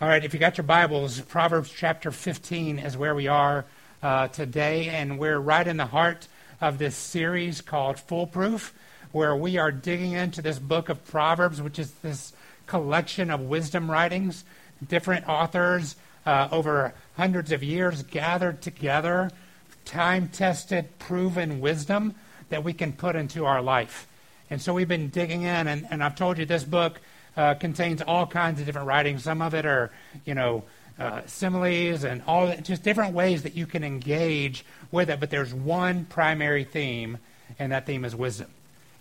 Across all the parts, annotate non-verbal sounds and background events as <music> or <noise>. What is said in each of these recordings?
All right, if you got your Bibles, Proverbs chapter 15 is where we are uh, today, and we're right in the heart of this series called Foolproof, where we are digging into this book of Proverbs, which is this collection of wisdom writings, different authors uh, over hundreds of years gathered together, time tested, proven wisdom that we can put into our life. And so we've been digging in, and, and I've told you this book uh, contains all kinds of different writings. Some of it are, you know, uh, similes and all just different ways that you can engage with it. But there's one primary theme, and that theme is wisdom.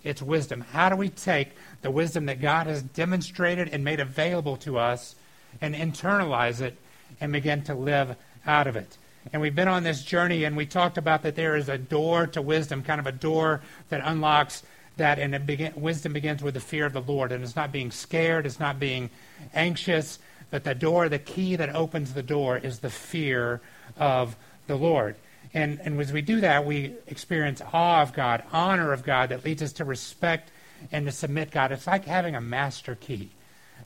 It's wisdom. How do we take the wisdom that God has demonstrated and made available to us and internalize it and begin to live out of it? And we've been on this journey, and we talked about that there is a door to wisdom, kind of a door that unlocks that and begin, wisdom begins with the fear of the Lord. And it's not being scared, it's not being anxious, but the door, the key that opens the door is the fear of the Lord. And, and as we do that, we experience awe of God, honor of God that leads us to respect and to submit God. It's like having a master key.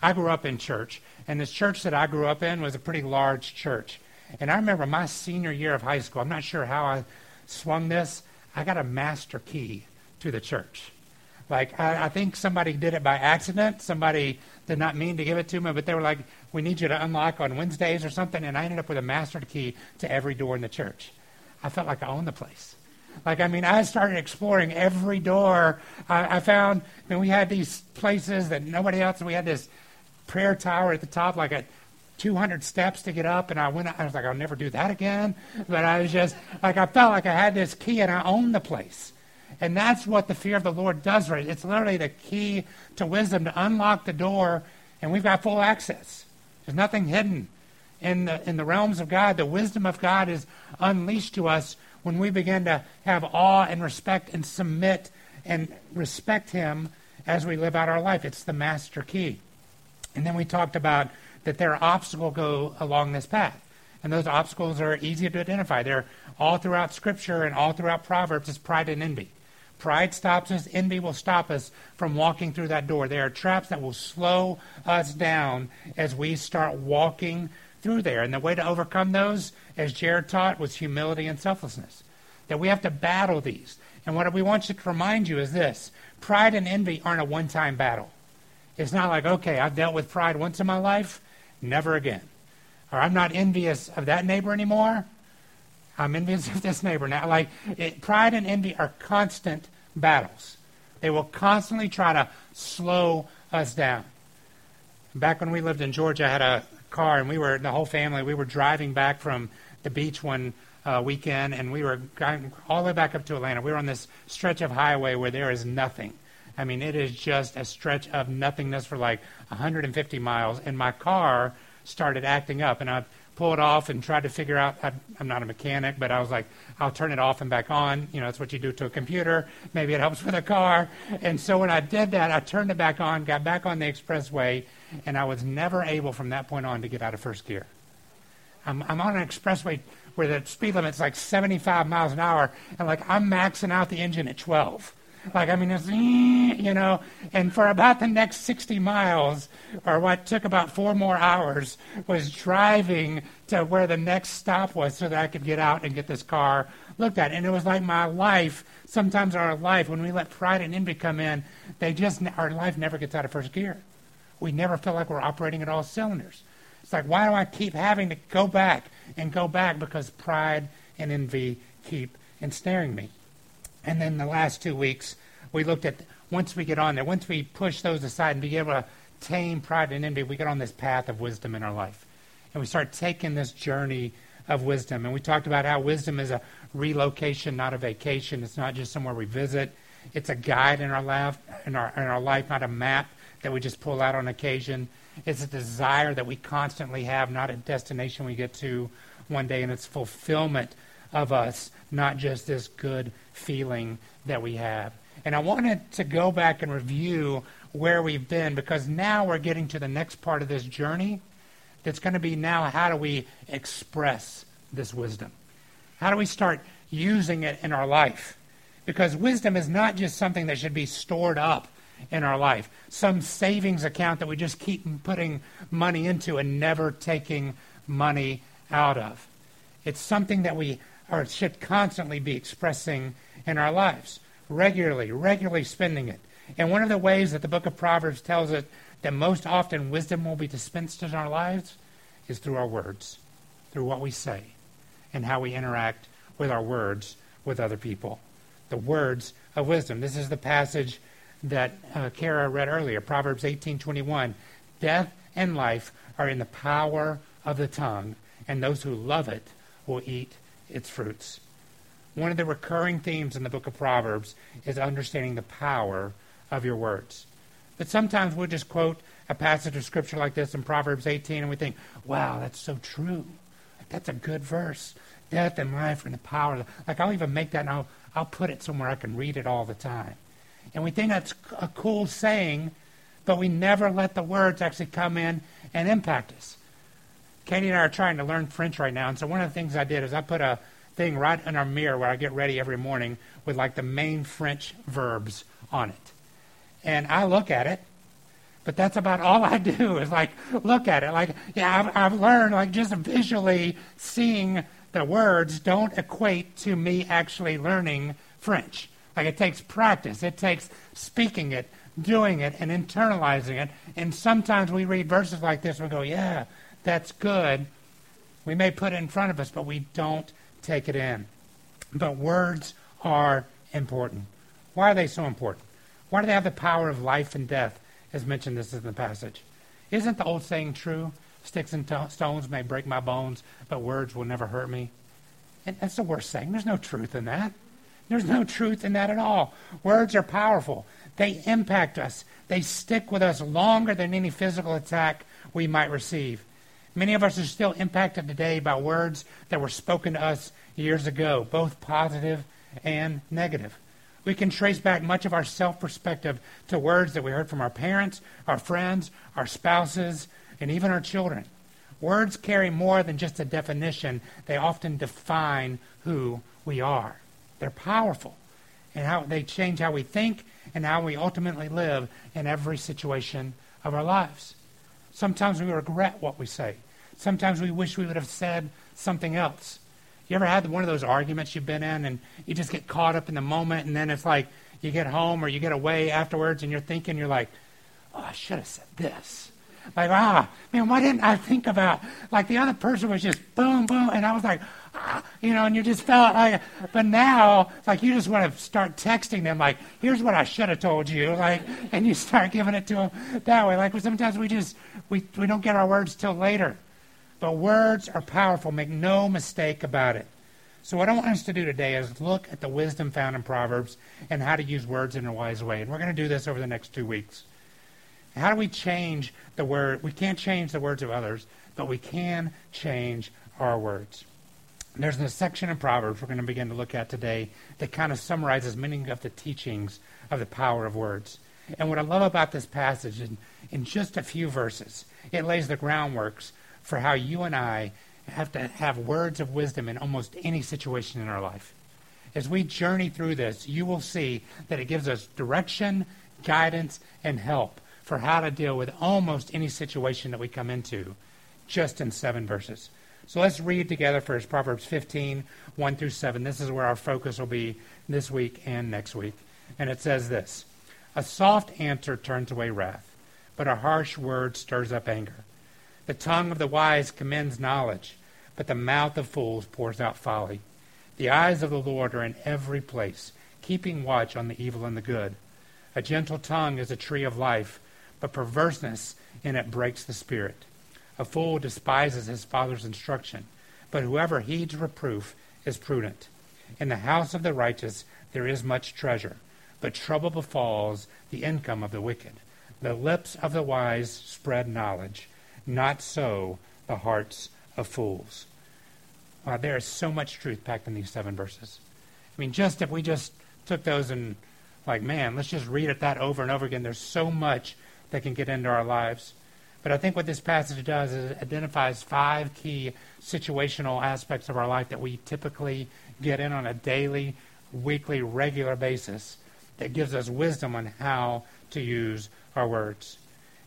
I grew up in church, and this church that I grew up in was a pretty large church. And I remember my senior year of high school, I'm not sure how I swung this, I got a master key to the church. Like, I, I, think somebody did it by accident. Somebody did not mean to give it to me, but they were like, we need you to unlock on Wednesdays or something. And I ended up with a master key to every door in the church. I felt like I owned the place. Like, I mean, I started exploring every door. I, I found, I mean, we had these places that nobody else, we had this prayer tower at the top, like a 200 steps to get up. And I went, I was like, I'll never do that again. But I was just, like, I felt like I had this key and I owned the place. And that's what the fear of the Lord does right. It's literally the key to wisdom to unlock the door, and we've got full access. There's nothing hidden in the, in the realms of God. The wisdom of God is unleashed to us when we begin to have awe and respect and submit and respect Him as we live out our life. It's the master key. And then we talked about that there are obstacles go along this path. And those obstacles are easy to identify. They're all throughout Scripture and all throughout Proverbs. It's pride and envy. Pride stops us, envy will stop us from walking through that door. There are traps that will slow us down as we start walking through there. And the way to overcome those, as Jared taught, was humility and selflessness. That we have to battle these. And what we want to remind you is this pride and envy aren't a one time battle. It's not like, okay, I've dealt with pride once in my life, never again. Or I'm not envious of that neighbor anymore. I'm envious of this neighbor now. Like, it, pride and envy are constant battles. They will constantly try to slow us down. Back when we lived in Georgia, I had a car, and we were, the whole family, we were driving back from the beach one uh, weekend, and we were going all the way back up to Atlanta. We were on this stretch of highway where there is nothing. I mean, it is just a stretch of nothingness for like 150 miles, and my car started acting up, and I've pull it off and tried to figure out. I, am not a mechanic, but I was like, I'll turn it off and back on. You know, that's what you do to a computer. Maybe it helps with a car. And so when I did that, I turned it back on, got back on the expressway, and I was never able from that point on to get out of first gear. I'm, I'm on an expressway where the speed limit's like 75 miles an hour, and like I'm maxing out the engine at 12. Like, I mean, it's, eh, you know, and for about the next 60 miles, or what took about four more hours, was driving to where the next stop was so that I could get out and get this car looked at. And it was like my life, sometimes our life, when we let pride and envy come in, they just, our life never gets out of first gear. We never feel like we're operating at all cylinders. It's like, why do I keep having to go back and go back? Because pride and envy keep ensnaring me. And then the last two weeks, we looked at once we get on there, once we push those aside and be able to tame pride and envy, we get on this path of wisdom in our life. And we start taking this journey of wisdom. And we talked about how wisdom is a relocation, not a vacation. It's not just somewhere we visit. It's a guide in our life, in our, in our life, not a map that we just pull out on occasion. It's a desire that we constantly have, not a destination we get to one day, and it's fulfillment of us, not just this good feeling that we have. And I wanted to go back and review where we've been because now we're getting to the next part of this journey that's going to be now how do we express this wisdom? How do we start using it in our life? Because wisdom is not just something that should be stored up in our life, some savings account that we just keep putting money into and never taking money out of. It's something that we or should constantly be expressing in our lives, regularly, regularly spending it. And one of the ways that the book of Proverbs tells us that most often wisdom will be dispensed in our lives is through our words, through what we say, and how we interact with our words with other people. The words of wisdom. This is the passage that uh, Kara read earlier, Proverbs 18:21. Death and life are in the power of the tongue, and those who love it will eat its fruits. One of the recurring themes in the book of Proverbs is understanding the power of your words. But sometimes we'll just quote a passage of scripture like this in Proverbs 18 and we think, wow, that's so true. That's a good verse. Death and life in the power. The, like I'll even make that and I'll, I'll put it somewhere I can read it all the time. And we think that's a cool saying, but we never let the words actually come in and impact us. Katie and I are trying to learn French right now, and so one of the things I did is I put a thing right in our mirror where I get ready every morning with like the main French verbs on it. And I look at it, but that's about all I <laughs> do is like look at it. Like, yeah, I've, I've learned like just visually seeing the words don't equate to me actually learning French. Like it takes practice, it takes speaking it, doing it, and internalizing it. And sometimes we read verses like this and we go, yeah, that's good. We may put it in front of us, but we don't take it in. But words are important. Why are they so important? Why do they have the power of life and death, as mentioned this in the passage? Isn't the old saying true? Sticks and to- stones may break my bones, but words will never hurt me. And that's the worst saying. There's no truth in that. There's no truth in that at all. Words are powerful. They impact us. They stick with us longer than any physical attack we might receive. Many of us are still impacted today by words that were spoken to us years ago, both positive and negative. We can trace back much of our self perspective to words that we heard from our parents, our friends, our spouses, and even our children. Words carry more than just a definition, they often define who we are. They're powerful, and how they change how we think and how we ultimately live in every situation of our lives. Sometimes we regret what we say. Sometimes we wish we would have said something else. You ever had one of those arguments you've been in and you just get caught up in the moment and then it's like you get home or you get away afterwards and you're thinking, you're like, oh, I should have said this. Like, ah, man, why didn't I think about, like the other person was just boom, boom, and I was like, <laughs> you know, and you just felt like, but now, like you just want to start texting them, like, here's what I should have told you, <laughs> like, and you start giving it to them that way. Like, sometimes we just, we, we don't get our words till later. But words are powerful. Make no mistake about it. So, what I want us to do today is look at the wisdom found in Proverbs and how to use words in a wise way. And we're going to do this over the next two weeks. How do we change the word? We can't change the words of others, but we can change our words. There's a section in Proverbs we're going to begin to look at today that kind of summarizes many of the teachings of the power of words. And what I love about this passage, in, in just a few verses, it lays the groundwork for how you and I have to have words of wisdom in almost any situation in our life. As we journey through this, you will see that it gives us direction, guidance, and help for how to deal with almost any situation that we come into, just in seven verses. So let's read together first Proverbs 15, 1 through 7. This is where our focus will be this week and next week. And it says this A soft answer turns away wrath, but a harsh word stirs up anger. The tongue of the wise commends knowledge, but the mouth of fools pours out folly. The eyes of the Lord are in every place, keeping watch on the evil and the good. A gentle tongue is a tree of life, but perverseness in it breaks the spirit. A fool despises his father's instruction, but whoever heeds reproof is prudent. In the house of the righteous there is much treasure, but trouble befalls the income of the wicked. The lips of the wise spread knowledge, not so the hearts of fools. Uh, there is so much truth packed in these seven verses. I mean, just if we just took those and, like, man, let's just read it that over and over again, there's so much that can get into our lives. But I think what this passage does is it identifies five key situational aspects of our life that we typically get in on a daily, weekly, regular basis that gives us wisdom on how to use our words.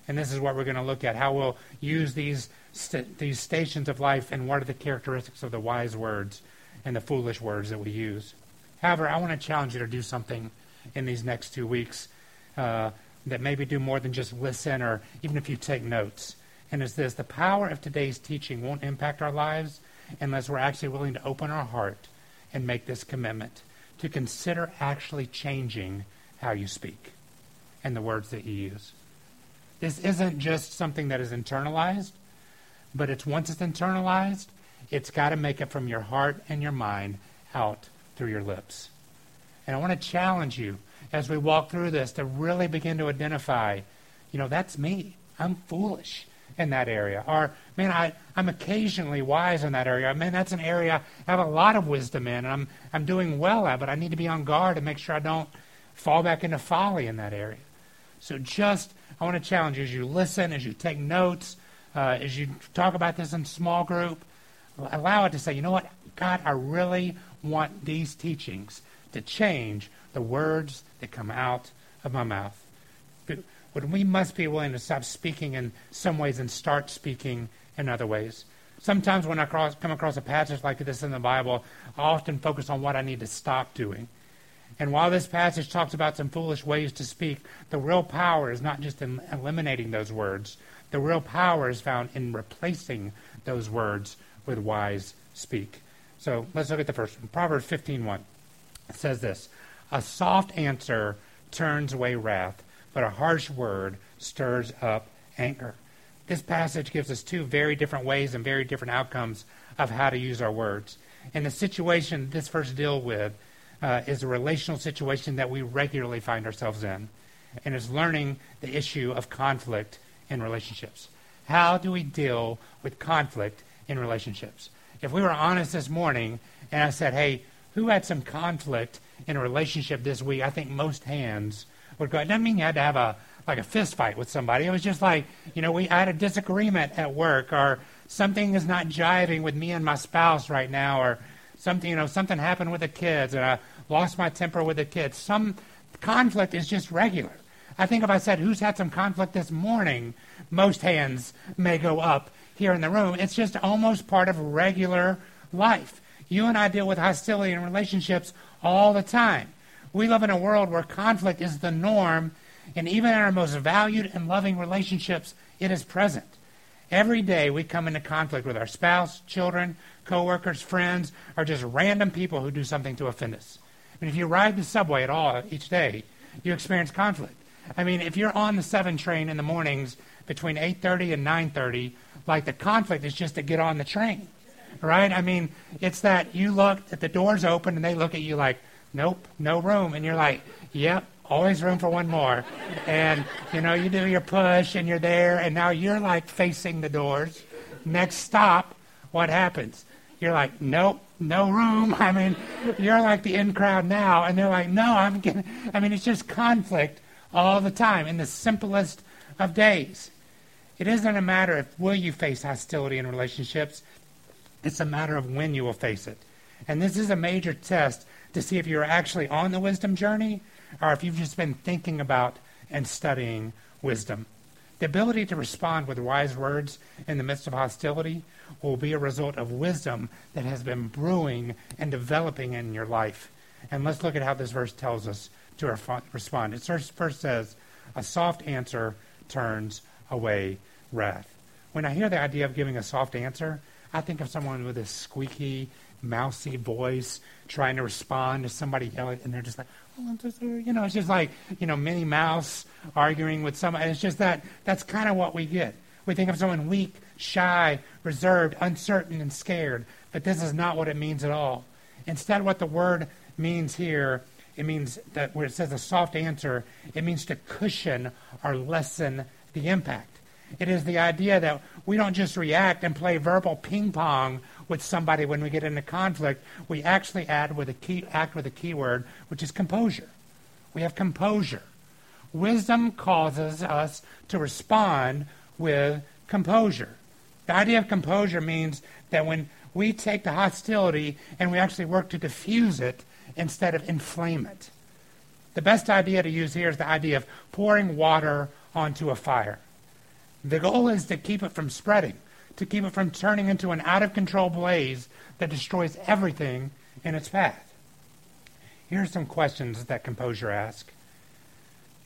And this is what we're going to look at how we'll use these, st- these stations of life and what are the characteristics of the wise words and the foolish words that we use. However, I want to challenge you to do something in these next two weeks uh, that maybe do more than just listen or even if you take notes. And it's this the power of today's teaching won't impact our lives unless we're actually willing to open our heart and make this commitment to consider actually changing how you speak and the words that you use. This isn't just something that is internalized, but it's once it's internalized, it's got to make it from your heart and your mind out through your lips. And I want to challenge you as we walk through this to really begin to identify, you know, that's me. I'm foolish in that area. Or, man, I, I'm occasionally wise in that area. Man, that's an area I have a lot of wisdom in, and I'm, I'm doing well at, but I need to be on guard and make sure I don't fall back into folly in that area. So just, I want to challenge you as you listen, as you take notes, uh, as you talk about this in small group, allow it to say, you know what, God, I really want these teachings to change the words that come out of my mouth. But we must be willing to stop speaking in some ways and start speaking in other ways. Sometimes when I cross, come across a passage like this in the Bible, I often focus on what I need to stop doing. And while this passage talks about some foolish ways to speak, the real power is not just in eliminating those words. The real power is found in replacing those words with wise speak. So let's look at the first one. Proverbs 15.1 says this, A soft answer turns away wrath, but a harsh word stirs up anger. This passage gives us two very different ways and very different outcomes of how to use our words. And the situation this verse deals with uh, is a relational situation that we regularly find ourselves in, and is learning the issue of conflict in relationships. How do we deal with conflict in relationships? If we were honest this morning and I said, hey, who had some conflict in a relationship this week? I think most hands would go. It doesn't mean you had to have a like a fist fight with somebody. It was just like, you know, we I had a disagreement at work or something is not jiving with me and my spouse right now or something, you know, something happened with the kids and I lost my temper with the kids. Some conflict is just regular. I think if I said who's had some conflict this morning, most hands may go up here in the room. It's just almost part of regular life. You and I deal with hostility in relationships all the time. We live in a world where conflict is the norm, and even in our most valued and loving relationships, it is present. Every day we come into conflict with our spouse, children, coworkers, friends, or just random people who do something to offend us. I mean, if you ride the subway at all each day, you experience conflict. I mean, if you're on the 7 train in the mornings between 8:30 and 9:30, like the conflict is just to get on the train. Right? I mean, it's that you look at the doors open and they look at you like, nope, no room. And you're like, yep, always room for one more. And, you know, you do your push and you're there, and now you're like facing the doors. Next stop, what happens? You're like, nope, no room. <laughs> I mean, you're like the in crowd now. And they're like, no, I'm getting, I mean, it's just conflict all the time in the simplest of days. It isn't a matter of will you face hostility in relationships, it's a matter of when you will face it. And this is a major test to see if you're actually on the wisdom journey or if you've just been thinking about and studying wisdom. The ability to respond with wise words in the midst of hostility will be a result of wisdom that has been brewing and developing in your life. And let's look at how this verse tells us to respond. It first says, A soft answer turns away wrath. When I hear the idea of giving a soft answer, I think of someone with a squeaky, mousy voice trying to respond to somebody yelling, and they're just like, you know, it's just like, you know, Minnie Mouse arguing with somebody. It's just that that's kind of what we get. We think of someone weak, shy, reserved, uncertain, and scared, but this is not what it means at all. Instead, what the word means here, it means that where it says a soft answer, it means to cushion or lessen the impact. It is the idea that we don't just react and play verbal ping pong with somebody when we get into conflict, we actually add with a key, act with a key word, which is composure. We have composure. Wisdom causes us to respond with composure. The idea of composure means that when we take the hostility and we actually work to diffuse it instead of inflame it. The best idea to use here is the idea of pouring water onto a fire. The goal is to keep it from spreading, to keep it from turning into an out of control blaze that destroys everything in its path. Here are some questions that composure asks.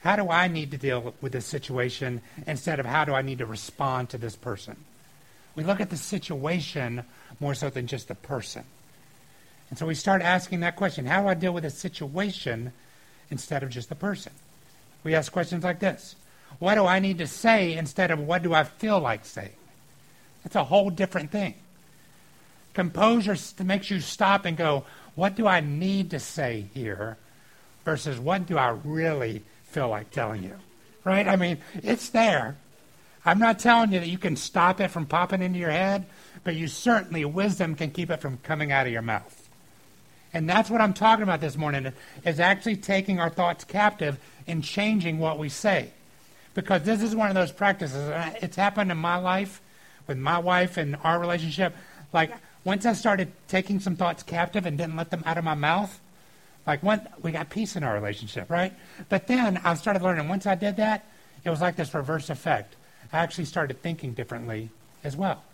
How do I need to deal with this situation instead of how do I need to respond to this person? We look at the situation more so than just the person. And so we start asking that question how do I deal with a situation instead of just the person? We ask questions like this What do I need to say instead of what do I feel like saying? That's a whole different thing. Composure makes you stop and go, What do I need to say here? versus what do I really feel like telling you? Right? I mean, it's there. I'm not telling you that you can stop it from popping into your head, but you certainly, wisdom can keep it from coming out of your mouth. And that's what I'm talking about this morning, is actually taking our thoughts captive and changing what we say. Because this is one of those practices. It's happened in my life with my wife and our relationship. Like, once I started taking some thoughts captive and didn't let them out of my mouth, like, one, we got peace in our relationship, right? But then I started learning, once I did that, it was like this reverse effect. I actually started thinking differently as well.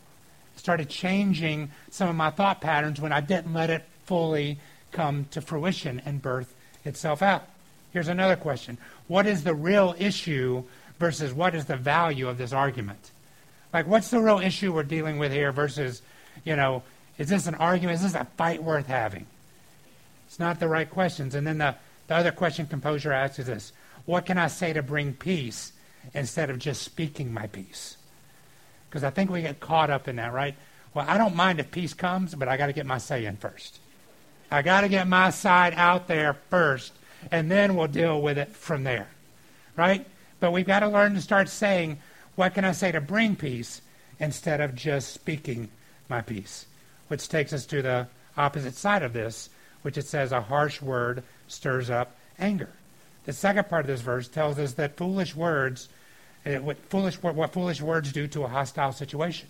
Started changing some of my thought patterns when I didn't let it fully come to fruition and birth itself out. Here's another question What is the real issue versus what is the value of this argument? Like, what's the real issue we're dealing with here versus, you know, is this an argument? Is this a fight worth having? It's not the right questions. And then the, the other question composure asks is this What can I say to bring peace instead of just speaking my piece? Because I think we get caught up in that, right? Well, I don't mind if peace comes, but I got to get my say in first. I got to get my side out there first, and then we'll deal with it from there. Right? But we've got to learn to start saying, what can I say to bring peace instead of just speaking my piece? Which takes us to the opposite side of this, which it says a harsh word stirs up anger. The second part of this verse tells us that foolish words, eh, what foolish, what foolish words do to a hostile situation.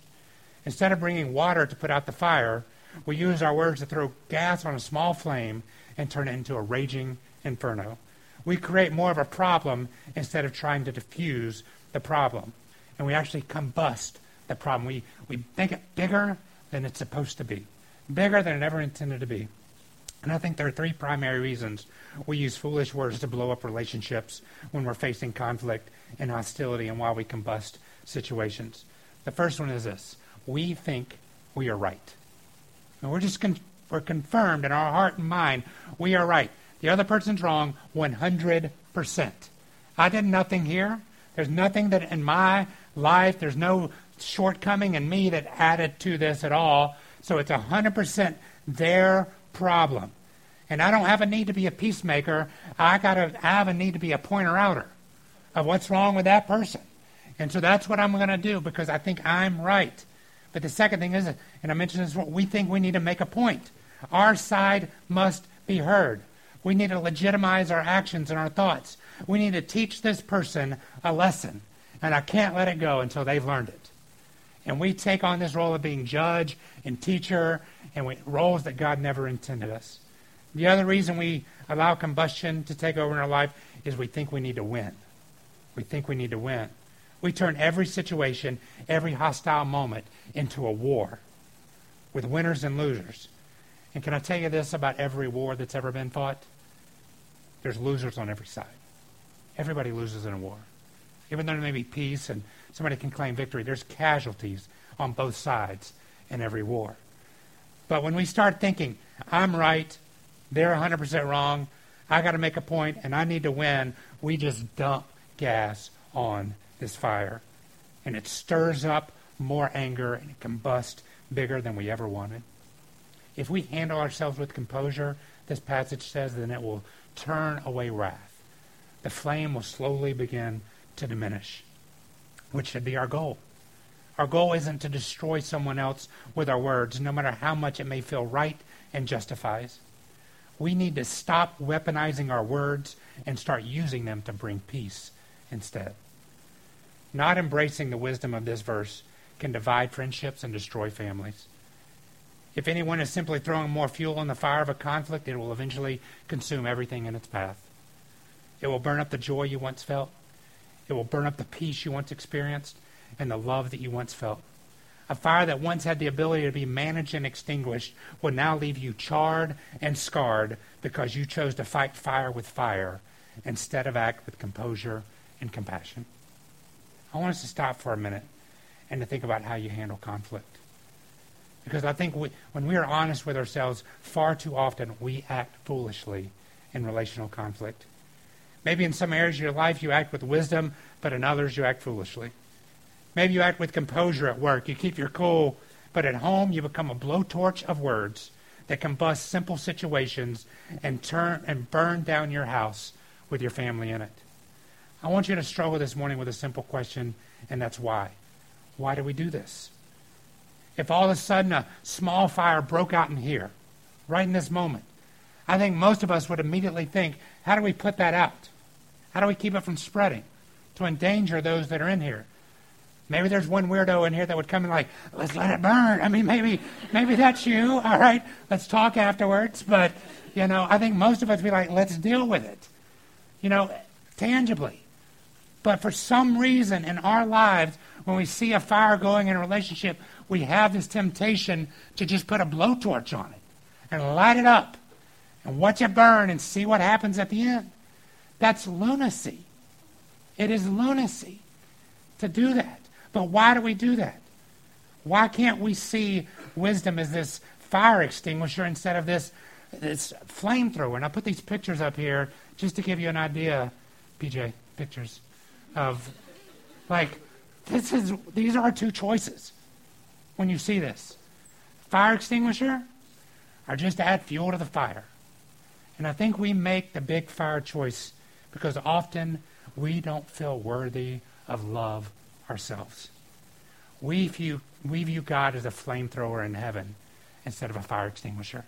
Instead of bringing water to put out the fire, we use our words to throw gas on a small flame and turn it into a raging inferno. We create more of a problem instead of trying to diffuse the problem. And we actually combust the problem. We, we make it bigger than it's supposed to be, bigger than it ever intended to be. And I think there are three primary reasons we use foolish words to blow up relationships when we're facing conflict and hostility and why we combust situations. The first one is this we think we are right. And we're just con- we're confirmed in our heart and mind we are right. The other person's wrong 100%. I did nothing here. There's nothing that in my life, there's no shortcoming in me that added to this at all. So it's 100% their problem. And I don't have a need to be a peacemaker. I got to I have a need to be a pointer outer of what's wrong with that person. And so that's what I'm going to do because I think I'm right. But the second thing is, and I mentioned this, we think we need to make a point. Our side must be heard. We need to legitimize our actions and our thoughts. We need to teach this person a lesson. And I can't let it go until they've learned it. And we take on this role of being judge and teacher and we, roles that God never intended us. The other reason we allow combustion to take over in our life is we think we need to win. We think we need to win. We turn every situation, every hostile moment into a war with winners and losers. And can I tell you this about every war that's ever been fought? There's losers on every side. Everybody loses in a war. Even though there may be peace and somebody can claim victory, there's casualties on both sides in every war. But when we start thinking, I'm right, they're 100% wrong, I got to make a point, and I need to win, we just dump gas on this fire. And it stirs up more anger and it combusts bigger than we ever wanted. If we handle ourselves with composure, this passage says, then it will turn away wrath. The flame will slowly begin to diminish, which should be our goal. Our goal isn't to destroy someone else with our words, no matter how much it may feel right and justifies. We need to stop weaponizing our words and start using them to bring peace instead. Not embracing the wisdom of this verse can divide friendships and destroy families. If anyone is simply throwing more fuel on the fire of a conflict, it will eventually consume everything in its path. It will burn up the joy you once felt. It will burn up the peace you once experienced and the love that you once felt. A fire that once had the ability to be managed and extinguished will now leave you charred and scarred because you chose to fight fire with fire instead of act with composure and compassion. I want us to stop for a minute and to think about how you handle conflict. Because I think we, when we are honest with ourselves, far too often we act foolishly in relational conflict. Maybe in some areas of your life you act with wisdom, but in others you act foolishly. Maybe you act with composure at work. You keep your cool, but at home you become a blowtorch of words that combust simple situations and turn and burn down your house with your family in it. I want you to struggle this morning with a simple question, and that's why. Why do we do this? If all of a sudden a small fire broke out in here, right in this moment, I think most of us would immediately think, how do we put that out? How do we keep it from spreading to endanger those that are in here? Maybe there's one weirdo in here that would come and like, let's let it burn. I mean, maybe, maybe that's you. All right, let's talk afterwards. But you know, I think most of us would be like, let's deal with it. You know, tangibly. But for some reason in our lives, when we see a fire going in a relationship, we have this temptation to just put a blowtorch on it and light it up and watch it burn and see what happens at the end. That's lunacy. It is lunacy to do that. But why do we do that? Why can't we see wisdom as this fire extinguisher instead of this, this flamethrower? And I put these pictures up here just to give you an idea, PJ, pictures of like this is these are our two choices when you see this. Fire extinguisher or just add fuel to the fire. And I think we make the big fire choice because often we don't feel worthy of love ourselves. We view, we view God as a flamethrower in heaven instead of a fire extinguisher.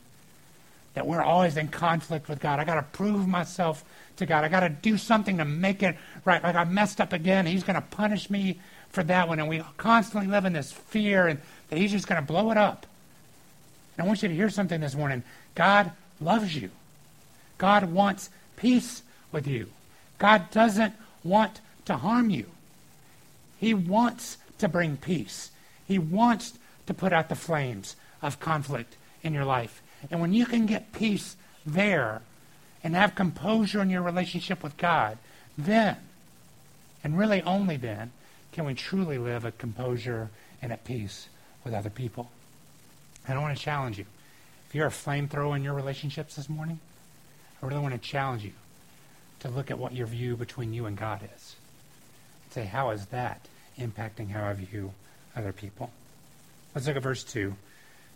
That we're always in conflict with God. I got to prove myself to God. I got to do something to make it right. Like I messed up again. He's going to punish me for that one. And we constantly live in this fear and that He's just going to blow it up. And I want you to hear something this morning. God loves you. God wants peace with you. God doesn't want to harm you. He wants to bring peace. He wants to put out the flames of conflict in your life. And when you can get peace there and have composure in your relationship with God, then, and really only then, can we truly live at composure and at peace with other people. And I want to challenge you. If you're a flamethrower in your relationships this morning, I really want to challenge you to look at what your view between you and God is. And say, how is that impacting how I view other people? Let's look at verse 2.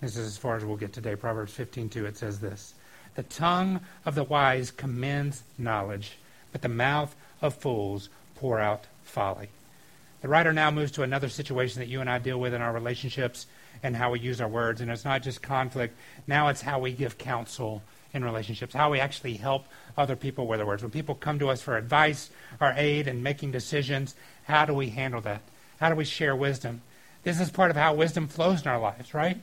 This is as far as we'll get today. Proverbs 15:2. It says this: "The tongue of the wise commends knowledge, but the mouth of fools pour out folly." The writer now moves to another situation that you and I deal with in our relationships and how we use our words. And it's not just conflict. Now it's how we give counsel in relationships, how we actually help other people with our words. When people come to us for advice or aid in making decisions, how do we handle that? How do we share wisdom? This is part of how wisdom flows in our lives, right?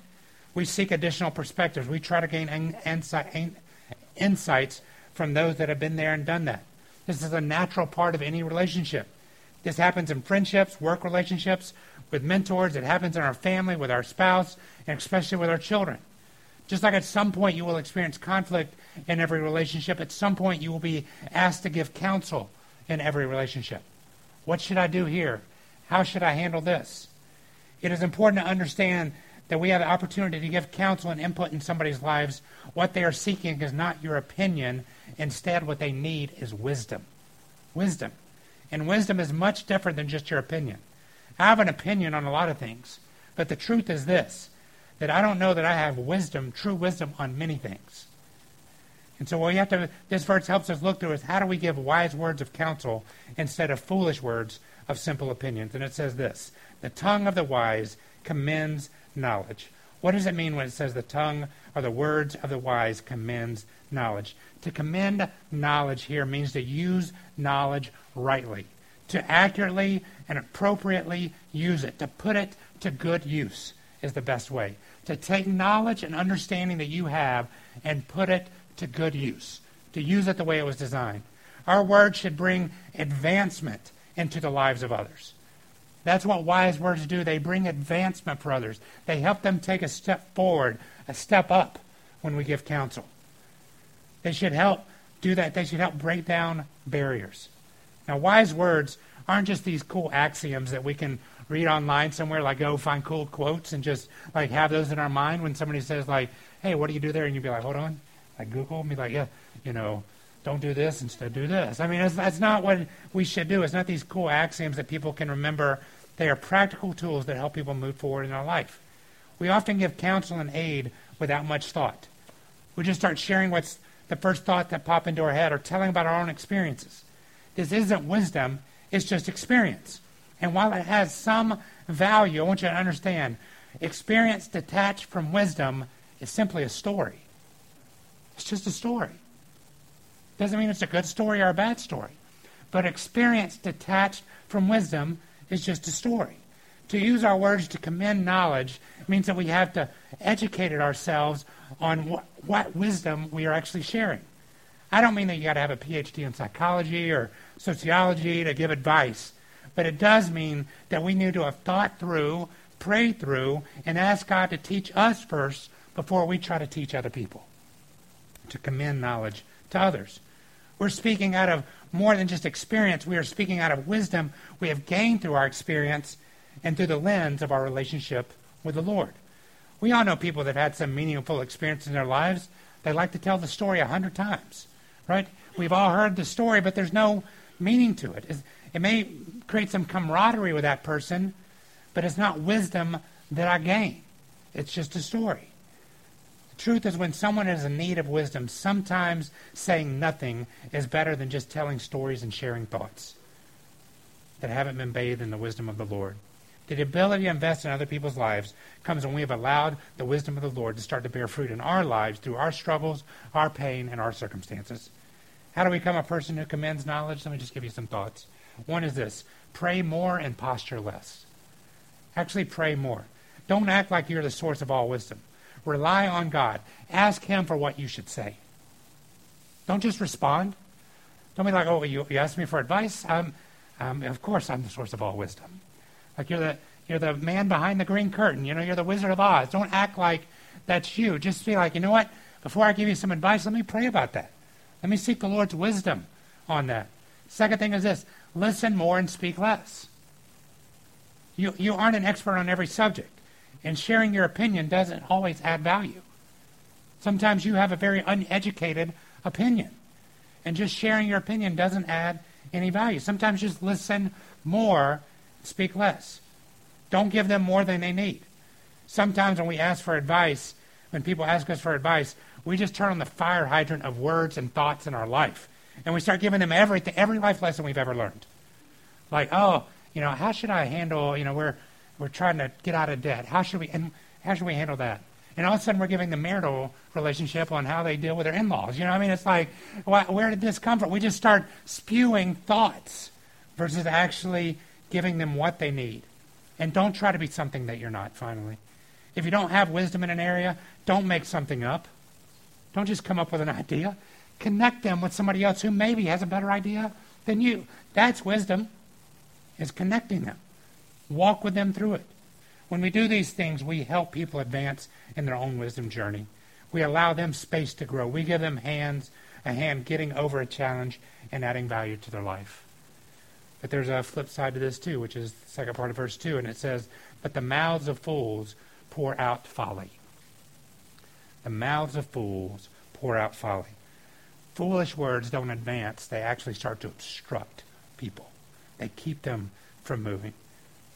We seek additional perspectives. We try to gain insights from those that have been there and done that. This is a natural part of any relationship. This happens in friendships, work relationships, with mentors. It happens in our family, with our spouse, and especially with our children. Just like at some point you will experience conflict in every relationship, at some point you will be asked to give counsel in every relationship. What should I do here? How should I handle this? It is important to understand that we have the opportunity to give counsel and input in somebody's lives. What they are seeking is not your opinion. Instead, what they need is wisdom. Wisdom. And wisdom is much different than just your opinion. I have an opinion on a lot of things, but the truth is this that I don't know that I have wisdom, true wisdom on many things. And so what we have to this verse helps us look through is how do we give wise words of counsel instead of foolish words of simple opinions. And it says this the tongue of the wise commends knowledge. What does it mean when it says the tongue or the words of the wise commends knowledge? To commend knowledge here means to use knowledge rightly, to accurately and appropriately use it, to put it to good use is the best way. To take knowledge and understanding that you have and put it to good use, to use it the way it was designed. Our words should bring advancement into the lives of others. That's what wise words do. They bring advancement for others. They help them take a step forward, a step up when we give counsel. They should help do that. They should help break down barriers. Now, wise words aren't just these cool axioms that we can read online somewhere, like go find cool quotes and just like have those in our mind when somebody says like, "Hey, what do you do there?" and you'd be like, "Hold on," like Google, and be like, "Yeah, you know, don't do this instead do this." I mean, that's, that's not what we should do. It's not these cool axioms that people can remember. They are practical tools that help people move forward in their life. We often give counsel and aid without much thought. We just start sharing what's the first thought that pop into our head or telling about our own experiences. This isn't wisdom, it's just experience. And while it has some value, I want you to understand experience detached from wisdom is simply a story. It's just a story. Doesn't mean it's a good story or a bad story. But experience detached from wisdom is just a story. To use our words to commend knowledge means that we have to educate ourselves on what, what wisdom we are actually sharing. I don't mean that you got to have a PhD in psychology or sociology to give advice, but it does mean that we need to have thought through, prayed through, and ask God to teach us first before we try to teach other people, to commend knowledge to others. We're speaking out of more than just experience. We are speaking out of wisdom we have gained through our experience and through the lens of our relationship with the Lord. We all know people that have had some meaningful experience in their lives. They like to tell the story a hundred times, right? We've all heard the story, but there's no meaning to it. It may create some camaraderie with that person, but it's not wisdom that I gain. It's just a story. Truth is, when someone is in need of wisdom, sometimes saying nothing is better than just telling stories and sharing thoughts that haven't been bathed in the wisdom of the Lord. The ability to invest in other people's lives comes when we have allowed the wisdom of the Lord to start to bear fruit in our lives through our struggles, our pain, and our circumstances. How do we become a person who commends knowledge? Let me just give you some thoughts. One is this pray more and posture less. Actually, pray more. Don't act like you're the source of all wisdom. Rely on God. Ask Him for what you should say. Don't just respond. Don't be like, oh, you, you asked me for advice? Um, um, of course, I'm the source of all wisdom. Like you're the you're the man behind the green curtain. You know, you're the Wizard of Oz. Don't act like that's you. Just be like, you know what? Before I give you some advice, let me pray about that. Let me seek the Lord's wisdom on that. Second thing is this listen more and speak less. You, you aren't an expert on every subject, and sharing your opinion doesn't always add value. Sometimes you have a very uneducated opinion, and just sharing your opinion doesn't add any value. Sometimes just listen more speak less. Don't give them more than they need. Sometimes when we ask for advice, when people ask us for advice, we just turn on the fire hydrant of words and thoughts in our life. And we start giving them everything, every life lesson we've ever learned. Like, oh, you know, how should I handle, you know, we're, we're trying to get out of debt. How should we, and how should we handle that? And all of a sudden we're giving the marital relationship on how they deal with their in-laws. You know, what I mean, it's like, where did this come from? We just start spewing thoughts versus actually giving them what they need. And don't try to be something that you're not, finally. If you don't have wisdom in an area, don't make something up. Don't just come up with an idea. Connect them with somebody else who maybe has a better idea than you. That's wisdom, is connecting them. Walk with them through it. When we do these things, we help people advance in their own wisdom journey. We allow them space to grow. We give them hands, a hand getting over a challenge and adding value to their life. But there's a flip side to this too, which is the second part of verse 2, and it says, But the mouths of fools pour out folly. The mouths of fools pour out folly. Foolish words don't advance, they actually start to obstruct people. They keep them from moving.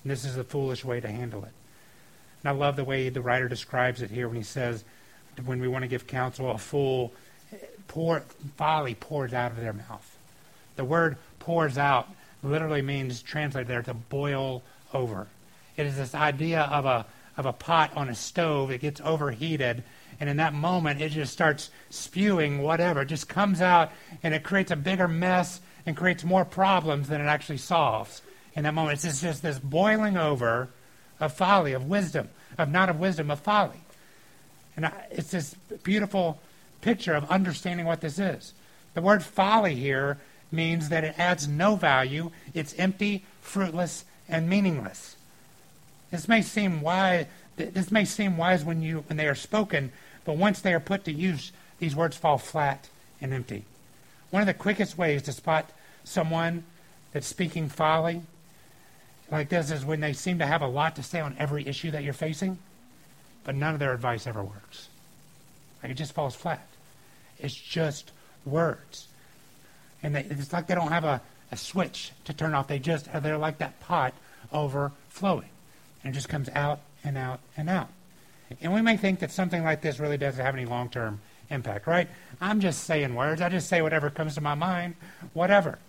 And this is a foolish way to handle it. And I love the way the writer describes it here when he says, when we want to give counsel, a fool pour, folly pours out of their mouth. The word pours out literally means translated there to boil over. It is this idea of a of a pot on a stove that gets overheated and in that moment it just starts spewing whatever it just comes out and it creates a bigger mess and creates more problems than it actually solves in that moment it's just this boiling over of folly of wisdom of not of wisdom of folly and it's this beautiful picture of understanding what this is the word folly here means that it adds no value, it's empty, fruitless, and meaningless. This may seem wise, this may seem wise when you when they are spoken, but once they are put to use, these words fall flat and empty. One of the quickest ways to spot someone that's speaking folly like this is when they seem to have a lot to say on every issue that you're facing, but none of their advice ever works. Like it just falls flat. It's just words. And they, it's like they don't have a, a switch to turn off. They just, they're like that pot overflowing. And it just comes out and out and out. And we may think that something like this really doesn't have any long term impact, right? I'm just saying words. I just say whatever comes to my mind, whatever.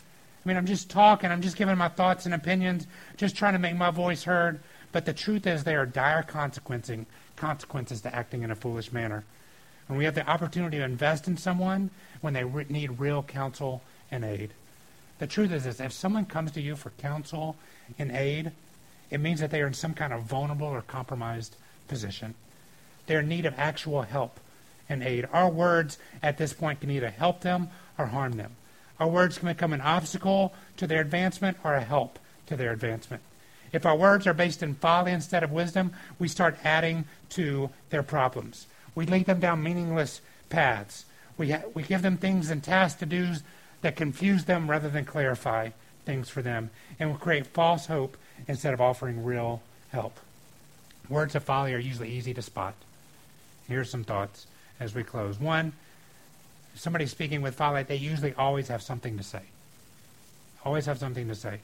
I mean, I'm just talking. I'm just giving my thoughts and opinions, just trying to make my voice heard. But the truth is, there are dire consequences, consequences to acting in a foolish manner. When we have the opportunity to invest in someone when they re- need real counsel and aid. The truth is this if someone comes to you for counsel and aid, it means that they are in some kind of vulnerable or compromised position. They're in need of actual help and aid. Our words at this point can either help them or harm them. Our words can become an obstacle to their advancement or a help to their advancement. If our words are based in folly instead of wisdom, we start adding to their problems. We lead them down meaningless paths. We, ha- we give them things and tasks to do that confuse them rather than clarify things for them, and we create false hope instead of offering real help. Words of folly are usually easy to spot. Here's some thoughts as we close. One, if somebody's speaking with folly, they usually always have something to say. Always have something to say.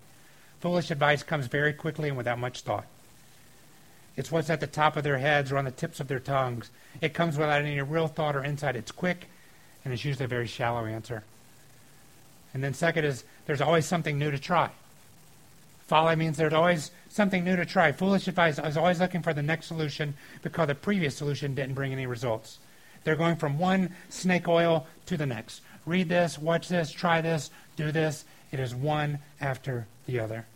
Foolish advice comes very quickly and without much thought. It's what's at the top of their heads or on the tips of their tongues. It comes without any real thought or insight. It's quick, and it's usually a very shallow answer. And then second is there's always something new to try. Folly means there's always something new to try. Foolish advice is always looking for the next solution because the previous solution didn't bring any results. They're going from one snake oil to the next. Read this, watch this, try this, do this. It is one after the other.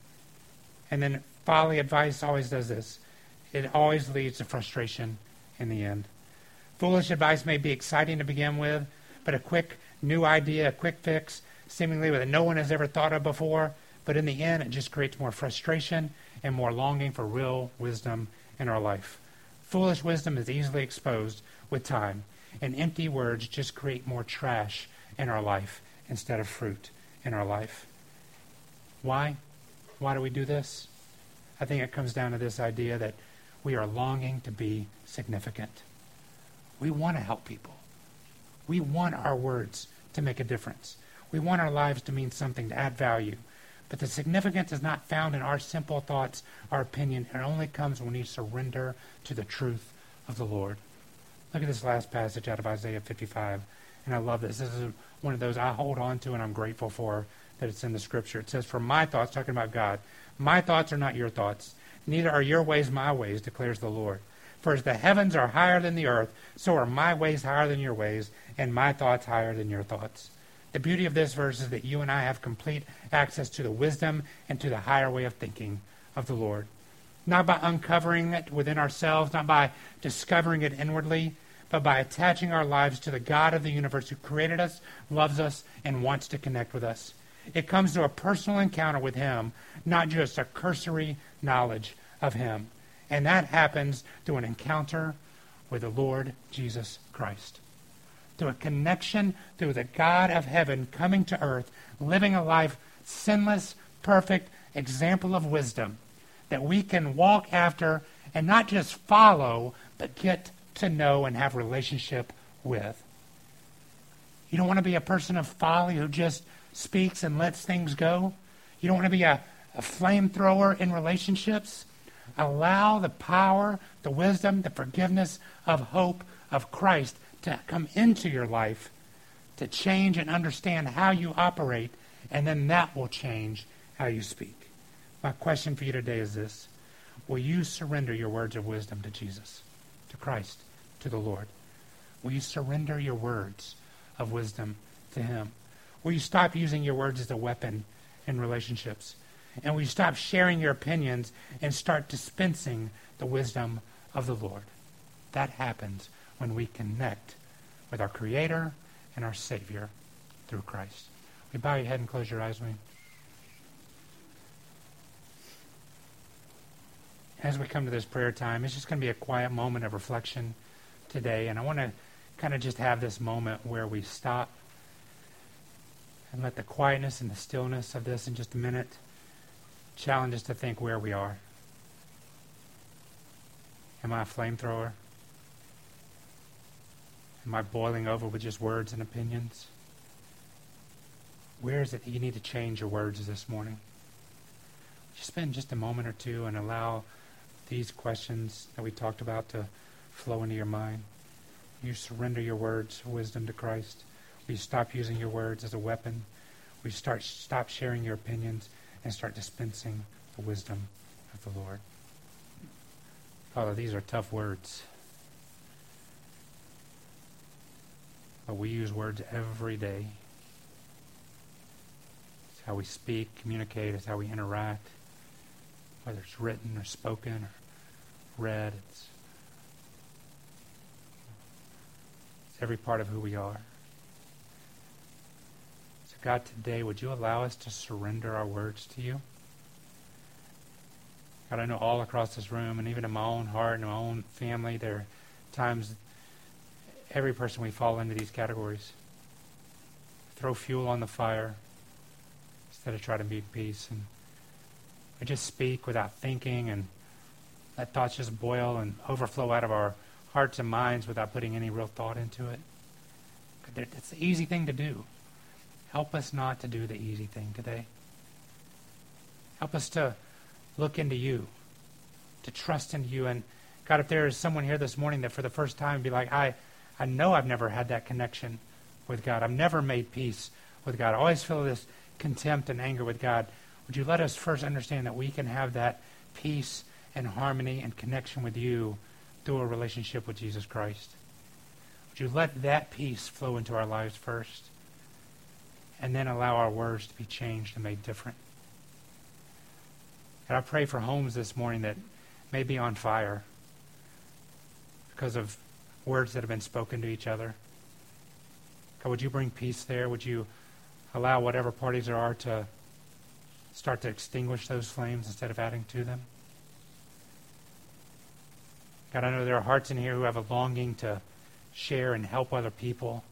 And then folly advice always does this it always leads to frustration in the end. Foolish advice may be exciting to begin with, but a quick new idea, a quick fix, seemingly that no one has ever thought of before, but in the end, it just creates more frustration and more longing for real wisdom in our life. Foolish wisdom is easily exposed with time, and empty words just create more trash in our life instead of fruit in our life. Why? Why do we do this? I think it comes down to this idea that we are longing to be significant. We want to help people. We want our words to make a difference. We want our lives to mean something, to add value. But the significance is not found in our simple thoughts, our opinion. It only comes when we surrender to the truth of the Lord. Look at this last passage out of Isaiah 55. And I love this. This is one of those I hold on to and I'm grateful for that it's in the scripture. It says, For my thoughts, talking about God, my thoughts are not your thoughts Neither are your ways my ways, declares the Lord. For as the heavens are higher than the earth, so are my ways higher than your ways, and my thoughts higher than your thoughts. The beauty of this verse is that you and I have complete access to the wisdom and to the higher way of thinking of the Lord. Not by uncovering it within ourselves, not by discovering it inwardly, but by attaching our lives to the God of the universe who created us, loves us, and wants to connect with us. It comes to a personal encounter with Him, not just a cursory knowledge of Him. And that happens through an encounter with the Lord Jesus Christ. Through a connection through the God of heaven coming to earth, living a life sinless, perfect, example of wisdom that we can walk after and not just follow, but get to know and have relationship with. You don't want to be a person of folly who just speaks and lets things go. You don't want to be a, a flamethrower in relationships. Allow the power, the wisdom, the forgiveness of hope of Christ to come into your life to change and understand how you operate, and then that will change how you speak. My question for you today is this Will you surrender your words of wisdom to Jesus, to Christ, to the Lord? Will you surrender your words of wisdom to Him? Will you stop using your words as a weapon in relationships? And will you stop sharing your opinions and start dispensing the wisdom of the Lord? That happens when we connect with our Creator and our Savior through Christ. We bow your head and close your eyes with me. As we come to this prayer time, it's just going to be a quiet moment of reflection today. And I want to kind of just have this moment where we stop and let the quietness and the stillness of this in just a minute challenge us to think where we are. Am I a flamethrower? Am I boiling over with just words and opinions? Where is it that you need to change your words this morning? Just spend just a moment or two and allow these questions that we talked about to flow into your mind. You surrender your words wisdom to Christ. You stop using your words as a weapon? You start stop sharing your opinions and start dispensing the wisdom of the Lord? Father, these are tough words. But we use words every day. It's how we speak, communicate, it's how we interact, whether it's written or spoken or read. It's, it's every part of who we are. So, God, today, would you allow us to surrender our words to you? God, I know all across this room, and even in my own heart and my own family, there are times every person we fall into these categories. Throw fuel on the fire instead of try to make peace. And just speak without thinking and let thoughts just boil and overflow out of our hearts and minds without putting any real thought into it. It's the easy thing to do. Help us not to do the easy thing today. Help us to look into you, to trust in you. And God, if there is someone here this morning that for the first time be like, I, I know I've never had that connection with God. I've never made peace with God. I always feel this contempt and anger with God. Would you let us first understand that we can have that peace and harmony and connection with you through a relationship with Jesus Christ? Would you let that peace flow into our lives first? And then allow our words to be changed and made different. And I pray for homes this morning that may be on fire because of words that have been spoken to each other. God, would you bring peace there? Would you allow whatever parties there are to start to extinguish those flames instead of adding to them? God, I know there are hearts in here who have a longing to share and help other people,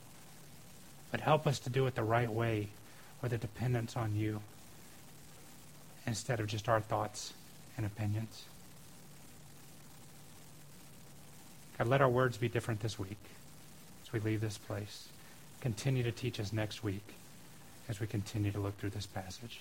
but help us to do it the right way with a dependence on you instead of just our thoughts and opinions. God, let our words be different this week as we leave this place. Continue to teach us next week as we continue to look through this passage.